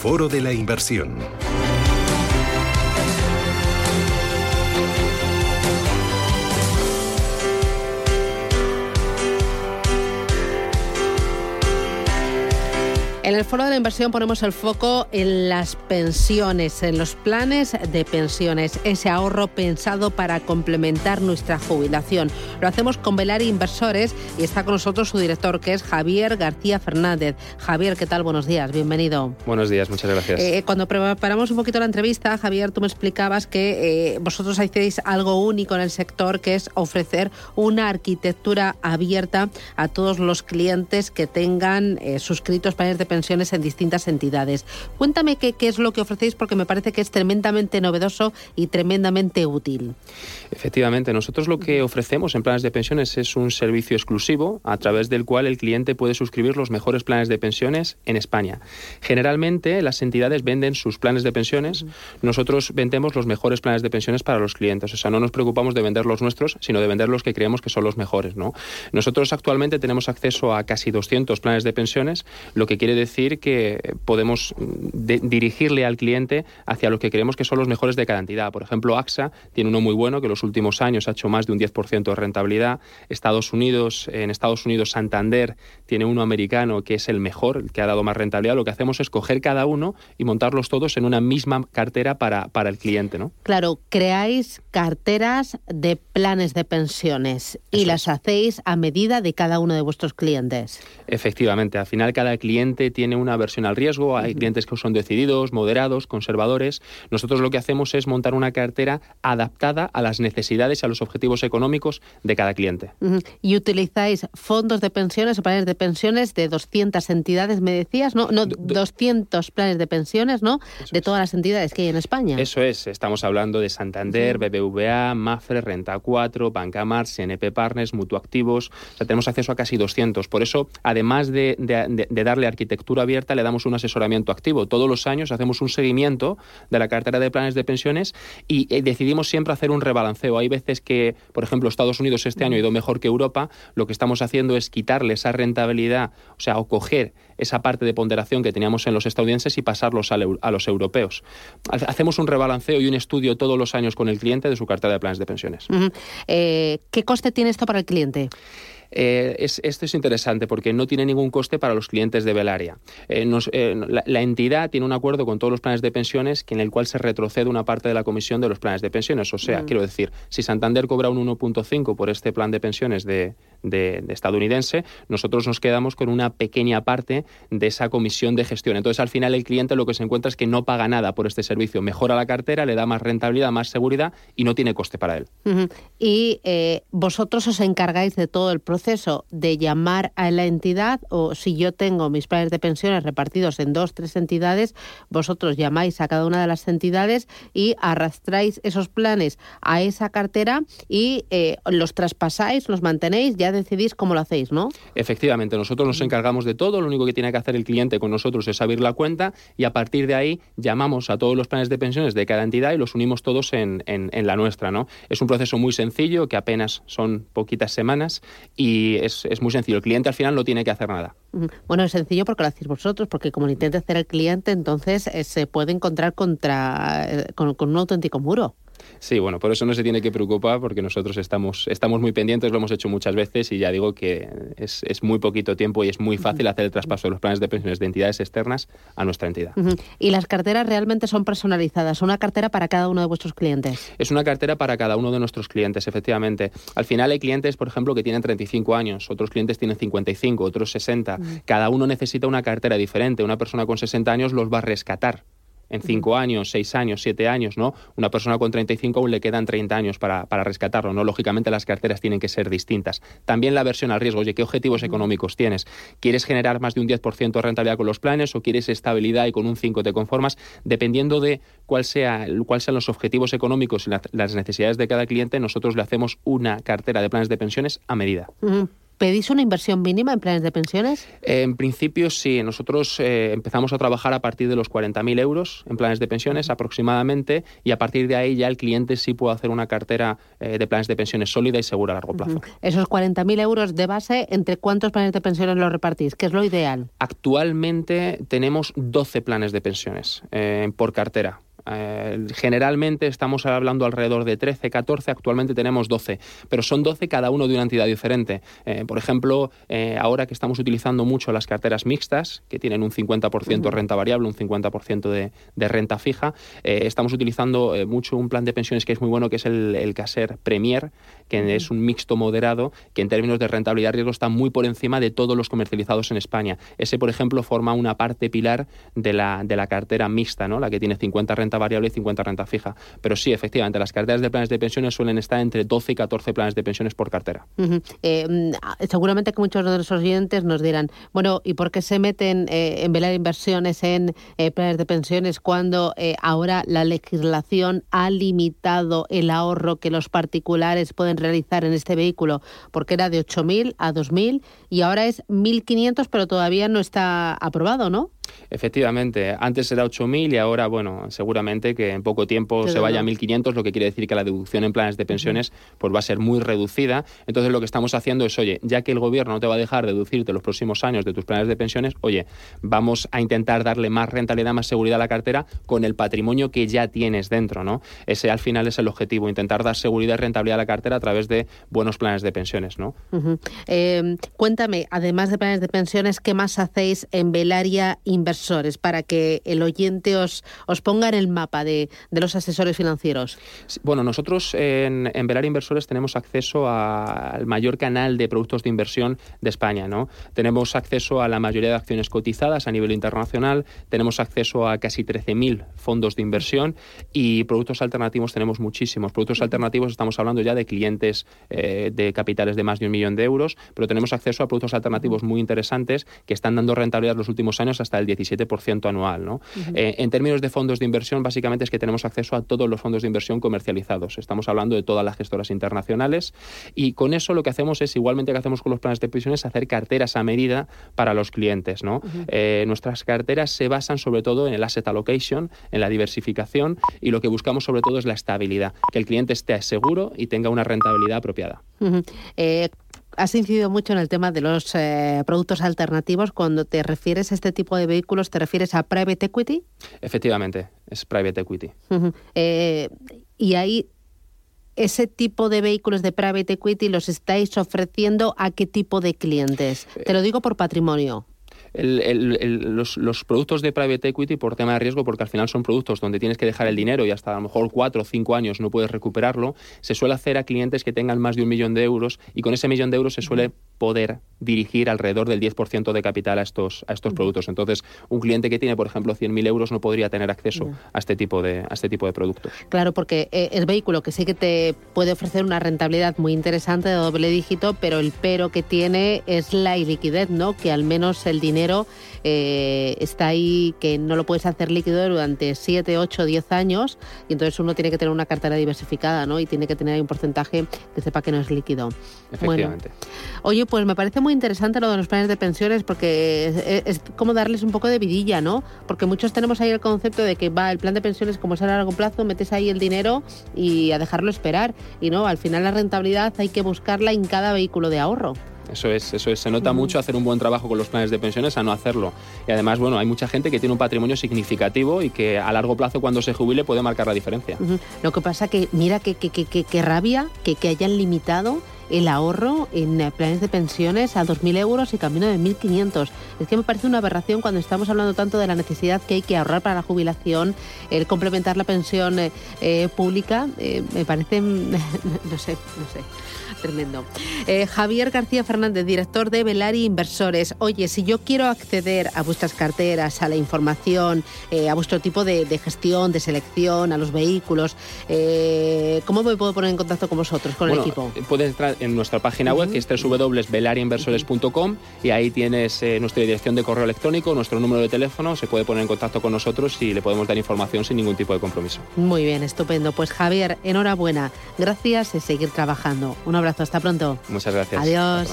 Foro de la Inversión. En el foro de la inversión ponemos el foco en las pensiones, en los planes de pensiones, ese ahorro pensado para complementar nuestra jubilación. Lo hacemos con Velari Inversores y está con nosotros su director, que es Javier García Fernández. Javier, ¿qué tal? Buenos días, bienvenido. Buenos días, muchas gracias. Eh, cuando preparamos un poquito la entrevista, Javier, tú me explicabas que eh, vosotros hacéis algo único en el sector, que es ofrecer una arquitectura abierta a todos los clientes que tengan eh, suscritos planes de pensiones en distintas entidades. Cuéntame qué, qué es lo que ofrecéis porque me parece que es tremendamente novedoso y tremendamente útil. Efectivamente, nosotros lo que ofrecemos en planes de pensiones es un servicio exclusivo a través del cual el cliente puede suscribir los mejores planes de pensiones en España. Generalmente las entidades venden sus planes de pensiones, nosotros vendemos los mejores planes de pensiones para los clientes, o sea, no nos preocupamos de vender los nuestros, sino de vender los que creemos que son los mejores, ¿no? Nosotros actualmente tenemos acceso a casi 200 planes de pensiones, lo que quiere decir que podemos dirigirle al cliente hacia los que creemos que son los mejores de cada entidad. Por ejemplo, AXA tiene uno muy bueno que los últimos años ha hecho más de un 10% de rentabilidad. Estados Unidos, en Estados Unidos Santander tiene uno americano que es el mejor, el que ha dado más rentabilidad. Lo que hacemos es coger cada uno y montarlos todos en una misma cartera para, para el cliente, ¿no? Claro, creáis carteras de planes de pensiones y las hacéis a medida de cada uno de vuestros clientes. Efectivamente, al final cada cliente tiene una versión al riesgo, hay clientes que son decididos, moderados, conservadores. Nosotros lo que hacemos es montar una cartera adaptada a las necesidades y a los objetivos económicos de cada cliente. Y utilizáis fondos de pensiones o planes de pensiones de 200 entidades, me decías, ¿no? no 200 planes de pensiones, ¿no? de todas las entidades que hay en España. Eso es, estamos hablando de Santander, BBVA, Mafre, Renta 4, Bancamar, CNP Partners, Mutuactivos. O sea, tenemos acceso a casi 200. Por eso, además de, de darle arquitectura abierta, le damos un asesoramiento activo. Todos los años hacemos un seguimiento de la cartera de planes de pensiones y eh, decidimos siempre hacer un rebalanceo. Hay veces que, por ejemplo, Estados Unidos este año ha ido mejor que Europa. Lo que estamos haciendo es quitarle esa rentabilidad, o sea, o coger esa parte de ponderación que teníamos en los estadounidenses y pasarlos a, los europeos. Hacemos un rebalanceo y un estudio todos los años con el cliente de su cartera de planes de pensiones. Eh, ¿Qué coste tiene esto para el cliente? Eh, esto es interesante porque no tiene ningún coste para los clientes de Belaria. Eh, eh, la, entidad tiene un acuerdo con todos los planes de pensiones en el cual se retrocede una parte de la comisión de los planes de pensiones. O sea, mm. quiero decir, si Santander cobra un 1.5 por este plan de pensiones de, estadounidense, nosotros nos quedamos con una pequeña parte de esa comisión de gestión. Entonces, al final, el cliente lo que se encuentra es que no paga nada por este servicio. Mejora la cartera, le da más rentabilidad, más seguridad y no tiene coste para él. Y vosotros os encargáis de todo el proceso proceso de llamar a la entidad o si yo tengo mis planes de pensiones repartidos en dos, tres entidades, vosotros llamáis a cada una de las entidades y arrastráis esos planes a esa cartera y eh, los traspasáis, los mantenéis, ya decidís cómo lo hacéis, ¿no? Efectivamente, nosotros nos encargamos de todo, lo único que tiene que hacer el cliente con nosotros es abrir la cuenta y a partir de ahí llamamos a todos los planes de pensiones de cada entidad y los unimos todos en, en, en la nuestra, ¿no? Es un proceso muy sencillo que apenas son poquitas semanas y y es, muy sencillo. El cliente al final no tiene que hacer nada. Bueno, es sencillo porque lo hacéis vosotros, porque como lo intenta hacer el cliente, entonces eh, se puede encontrar contra, eh, con un auténtico muro. Sí, bueno, por eso no se tiene que preocupar porque nosotros estamos, estamos muy pendientes, lo hemos hecho muchas veces y ya digo que es, es muy poquito tiempo y es muy fácil hacer el traspaso de los planes de pensiones de entidades externas a nuestra entidad. ¿Y las carteras realmente son personalizadas? ¿Una cartera para cada uno de vuestros clientes? Es una cartera para cada uno de nuestros clientes, efectivamente. Al final hay clientes, por ejemplo, que tienen 35 años, otros clientes tienen 55, otros 60. Cada uno necesita una cartera diferente. Una persona con 60 años los va a rescatar en cinco años, seis años, siete años, ¿no? Una persona con 35 aún le quedan 30 años para, para, rescatarlo, ¿no? Lógicamente las carteras tienen que ser distintas. También la versión al riesgo, oye, ¿qué objetivos económicos tienes? ¿Quieres generar más de un 10% de rentabilidad con los planes o quieres estabilidad y con un 5 te conformas? Dependiendo de cuál sea, cuáles sean los objetivos económicos y las necesidades de cada cliente, nosotros le hacemos una cartera de planes de pensiones a medida. ¿Pedís una inversión mínima en planes de pensiones? en principio sí. Nosotros eh, empezamos a trabajar a partir de los 40.000 euros en planes de pensiones aproximadamente y a partir de ahí ya el cliente sí puede hacer una cartera eh, de planes de pensiones sólida y segura a largo plazo. Esos 40.000 euros de base, ¿entre cuántos planes de pensiones los repartís? ¿Qué es lo ideal? Actualmente tenemos 12 planes de pensiones eh, por cartera. Eh, generalmente estamos hablando alrededor de 13, 14, actualmente tenemos 12, pero son 12 cada uno de una entidad diferente. Eh, por ejemplo, eh, ahora que estamos utilizando mucho las carteras mixtas, que tienen un 50% renta variable, un 50% de, de, renta fija, estamos utilizando mucho un plan de pensiones que es muy bueno, que es el, el Caser Premier, que es un mixto moderado, que en términos de rentabilidad y riesgo está muy por encima de todos los comercializados en España. Ese, por ejemplo, forma una parte pilar de la, de la cartera mixta, ¿no? la que tiene 50 renta variable y 50 renta fija. Pero sí, efectivamente, las carteras de planes de pensiones suelen estar entre 12 y 14 planes de pensiones por cartera. Eh, mm, seguramente que muchos de los oyentes nos dirán, bueno, ¿y por qué se meten eh, en velar inversiones en eh, planes de pensiones cuando ahora la legislación ha limitado el ahorro que los particulares pueden realizar en este vehículo? Porque era de 8.000 a 2.000 y ahora es 1.500, pero todavía no está aprobado, ¿no? Efectivamente, antes era 8.000 y ahora, bueno, seguramente que en poco tiempo se vaya a 1.500, lo que quiere decir que la deducción en planes de pensiones pues va a ser muy reducida. Entonces lo que estamos haciendo es, oye, ya que el gobierno no te va a dejar deducirte los próximos años de tus planes de pensiones, oye, vamos a intentar darle más rentabilidad, más seguridad a la cartera con el patrimonio que ya tienes dentro, ¿no? Ese al final es el objetivo, intentar dar seguridad y rentabilidad a la cartera a través de buenos planes de pensiones, ¿no? Eh, cuéntame, además de planes de pensiones, ¿qué más hacéis en Velaria inversores para que el oyente os, os ponga en el mapa de, los asesores financieros? Bueno, nosotros en, en Velar Inversores tenemos acceso al mayor canal de productos de inversión de España. ¿no? Tenemos acceso a la mayoría de acciones cotizadas a nivel internacional, tenemos acceso a casi 13.000 fondos de inversión y productos alternativos tenemos muchísimos. Productos alternativos estamos hablando ya de clientes eh, de capitales de más de un millón de euros, pero tenemos acceso a productos alternativos muy interesantes que están dando rentabilidad los últimos años hasta el 17% anual. ¿no? Eh, en términos de fondos de inversión, básicamente es que tenemos acceso a todos los fondos de inversión comercializados. Estamos hablando de todas las gestoras internacionales y con eso lo que hacemos es, igualmente que hacemos con los planes de pensiones, hacer carteras a medida para los clientes. ¿no? Eh, nuestras carteras se basan sobre todo en el asset allocation, en la diversificación y lo que buscamos sobre todo es la estabilidad, que el cliente esté seguro y tenga una rentabilidad apropiada has incidido mucho en el tema de los eh, productos alternativos. Cuando te refieres a este tipo de vehículos, ¿te refieres a private equity? Efectivamente, es private equity. Eh, y ahí, ese tipo de vehículos de private equity los estáis ofreciendo a qué tipo de clientes? Te lo digo por patrimonio los, productos de private equity por tema de riesgo, porque al final son productos donde tienes que dejar el dinero y hasta a lo mejor cuatro o cinco años no puedes recuperarlo, se suele hacer a clientes que tengan más de un millón de euros y con ese millón de euros se suele poder dirigir alrededor del 10% de capital a estos, a estos productos. Entonces, un cliente que tiene, por ejemplo, 100.000 euros no podría tener acceso a, este tipo de, a este tipo de productos. Claro, porque eh, es vehículo que sí que te puede ofrecer una rentabilidad muy interesante de doble dígito, pero el pero que tiene es la iliquidez, ¿no? Que al menos el dinero eh, está ahí, que no lo puedes hacer líquido durante 7, 8, 10 años, y entonces uno tiene que tener una cartera diversificada, ¿no? Y tiene que tener un porcentaje que sepa que no es líquido. Efectivamente. oye, pues me parece muy interesante lo de los planes de pensiones porque es, como darles un poco de vidilla, ¿no? Porque muchos tenemos ahí el concepto de que va, el plan de pensiones como es a largo plazo, metes ahí el dinero y a dejarlo esperar. Y no, al final la rentabilidad hay que buscarla en cada vehículo de ahorro. Eso es, eso es. Se nota mucho hacer un buen trabajo con los planes de pensiones a no hacerlo. Y además, bueno, hay mucha gente que tiene un patrimonio significativo y que a largo plazo, cuando se jubile, puede marcar la diferencia. Lo que pasa que, mira, que, que, que, que rabia que, que hayan limitado el ahorro en eh, planes de pensiones a 2.000 euros y camino de 1.500. Es que me parece una aberración cuando estamos hablando tanto de la necesidad que hay que ahorrar para la jubilación, el complementar la pensión eh, eh, pública. me parece, no sé, no sé tremendo. Javier García Fernández, director de Velari Inversores. Oye, si yo quiero acceder a vuestras carteras, a la información, a vuestro tipo de, gestión, de selección, a los vehículos, ¿cómo me puedo poner en contacto con vosotros, con el equipo? Puedes entrar en nuestra página web, que es www.velariinversores.com, y ahí tienes eh, nuestra dirección de correo electrónico, nuestro número de teléfono, se puede poner en contacto con nosotros y le podemos dar información sin ningún tipo de compromiso. Muy bien, estupendo. Pues Javier, enhorabuena. Gracias y seguir trabajando. Un abrazo, hasta pronto. Muchas gracias. Adiós.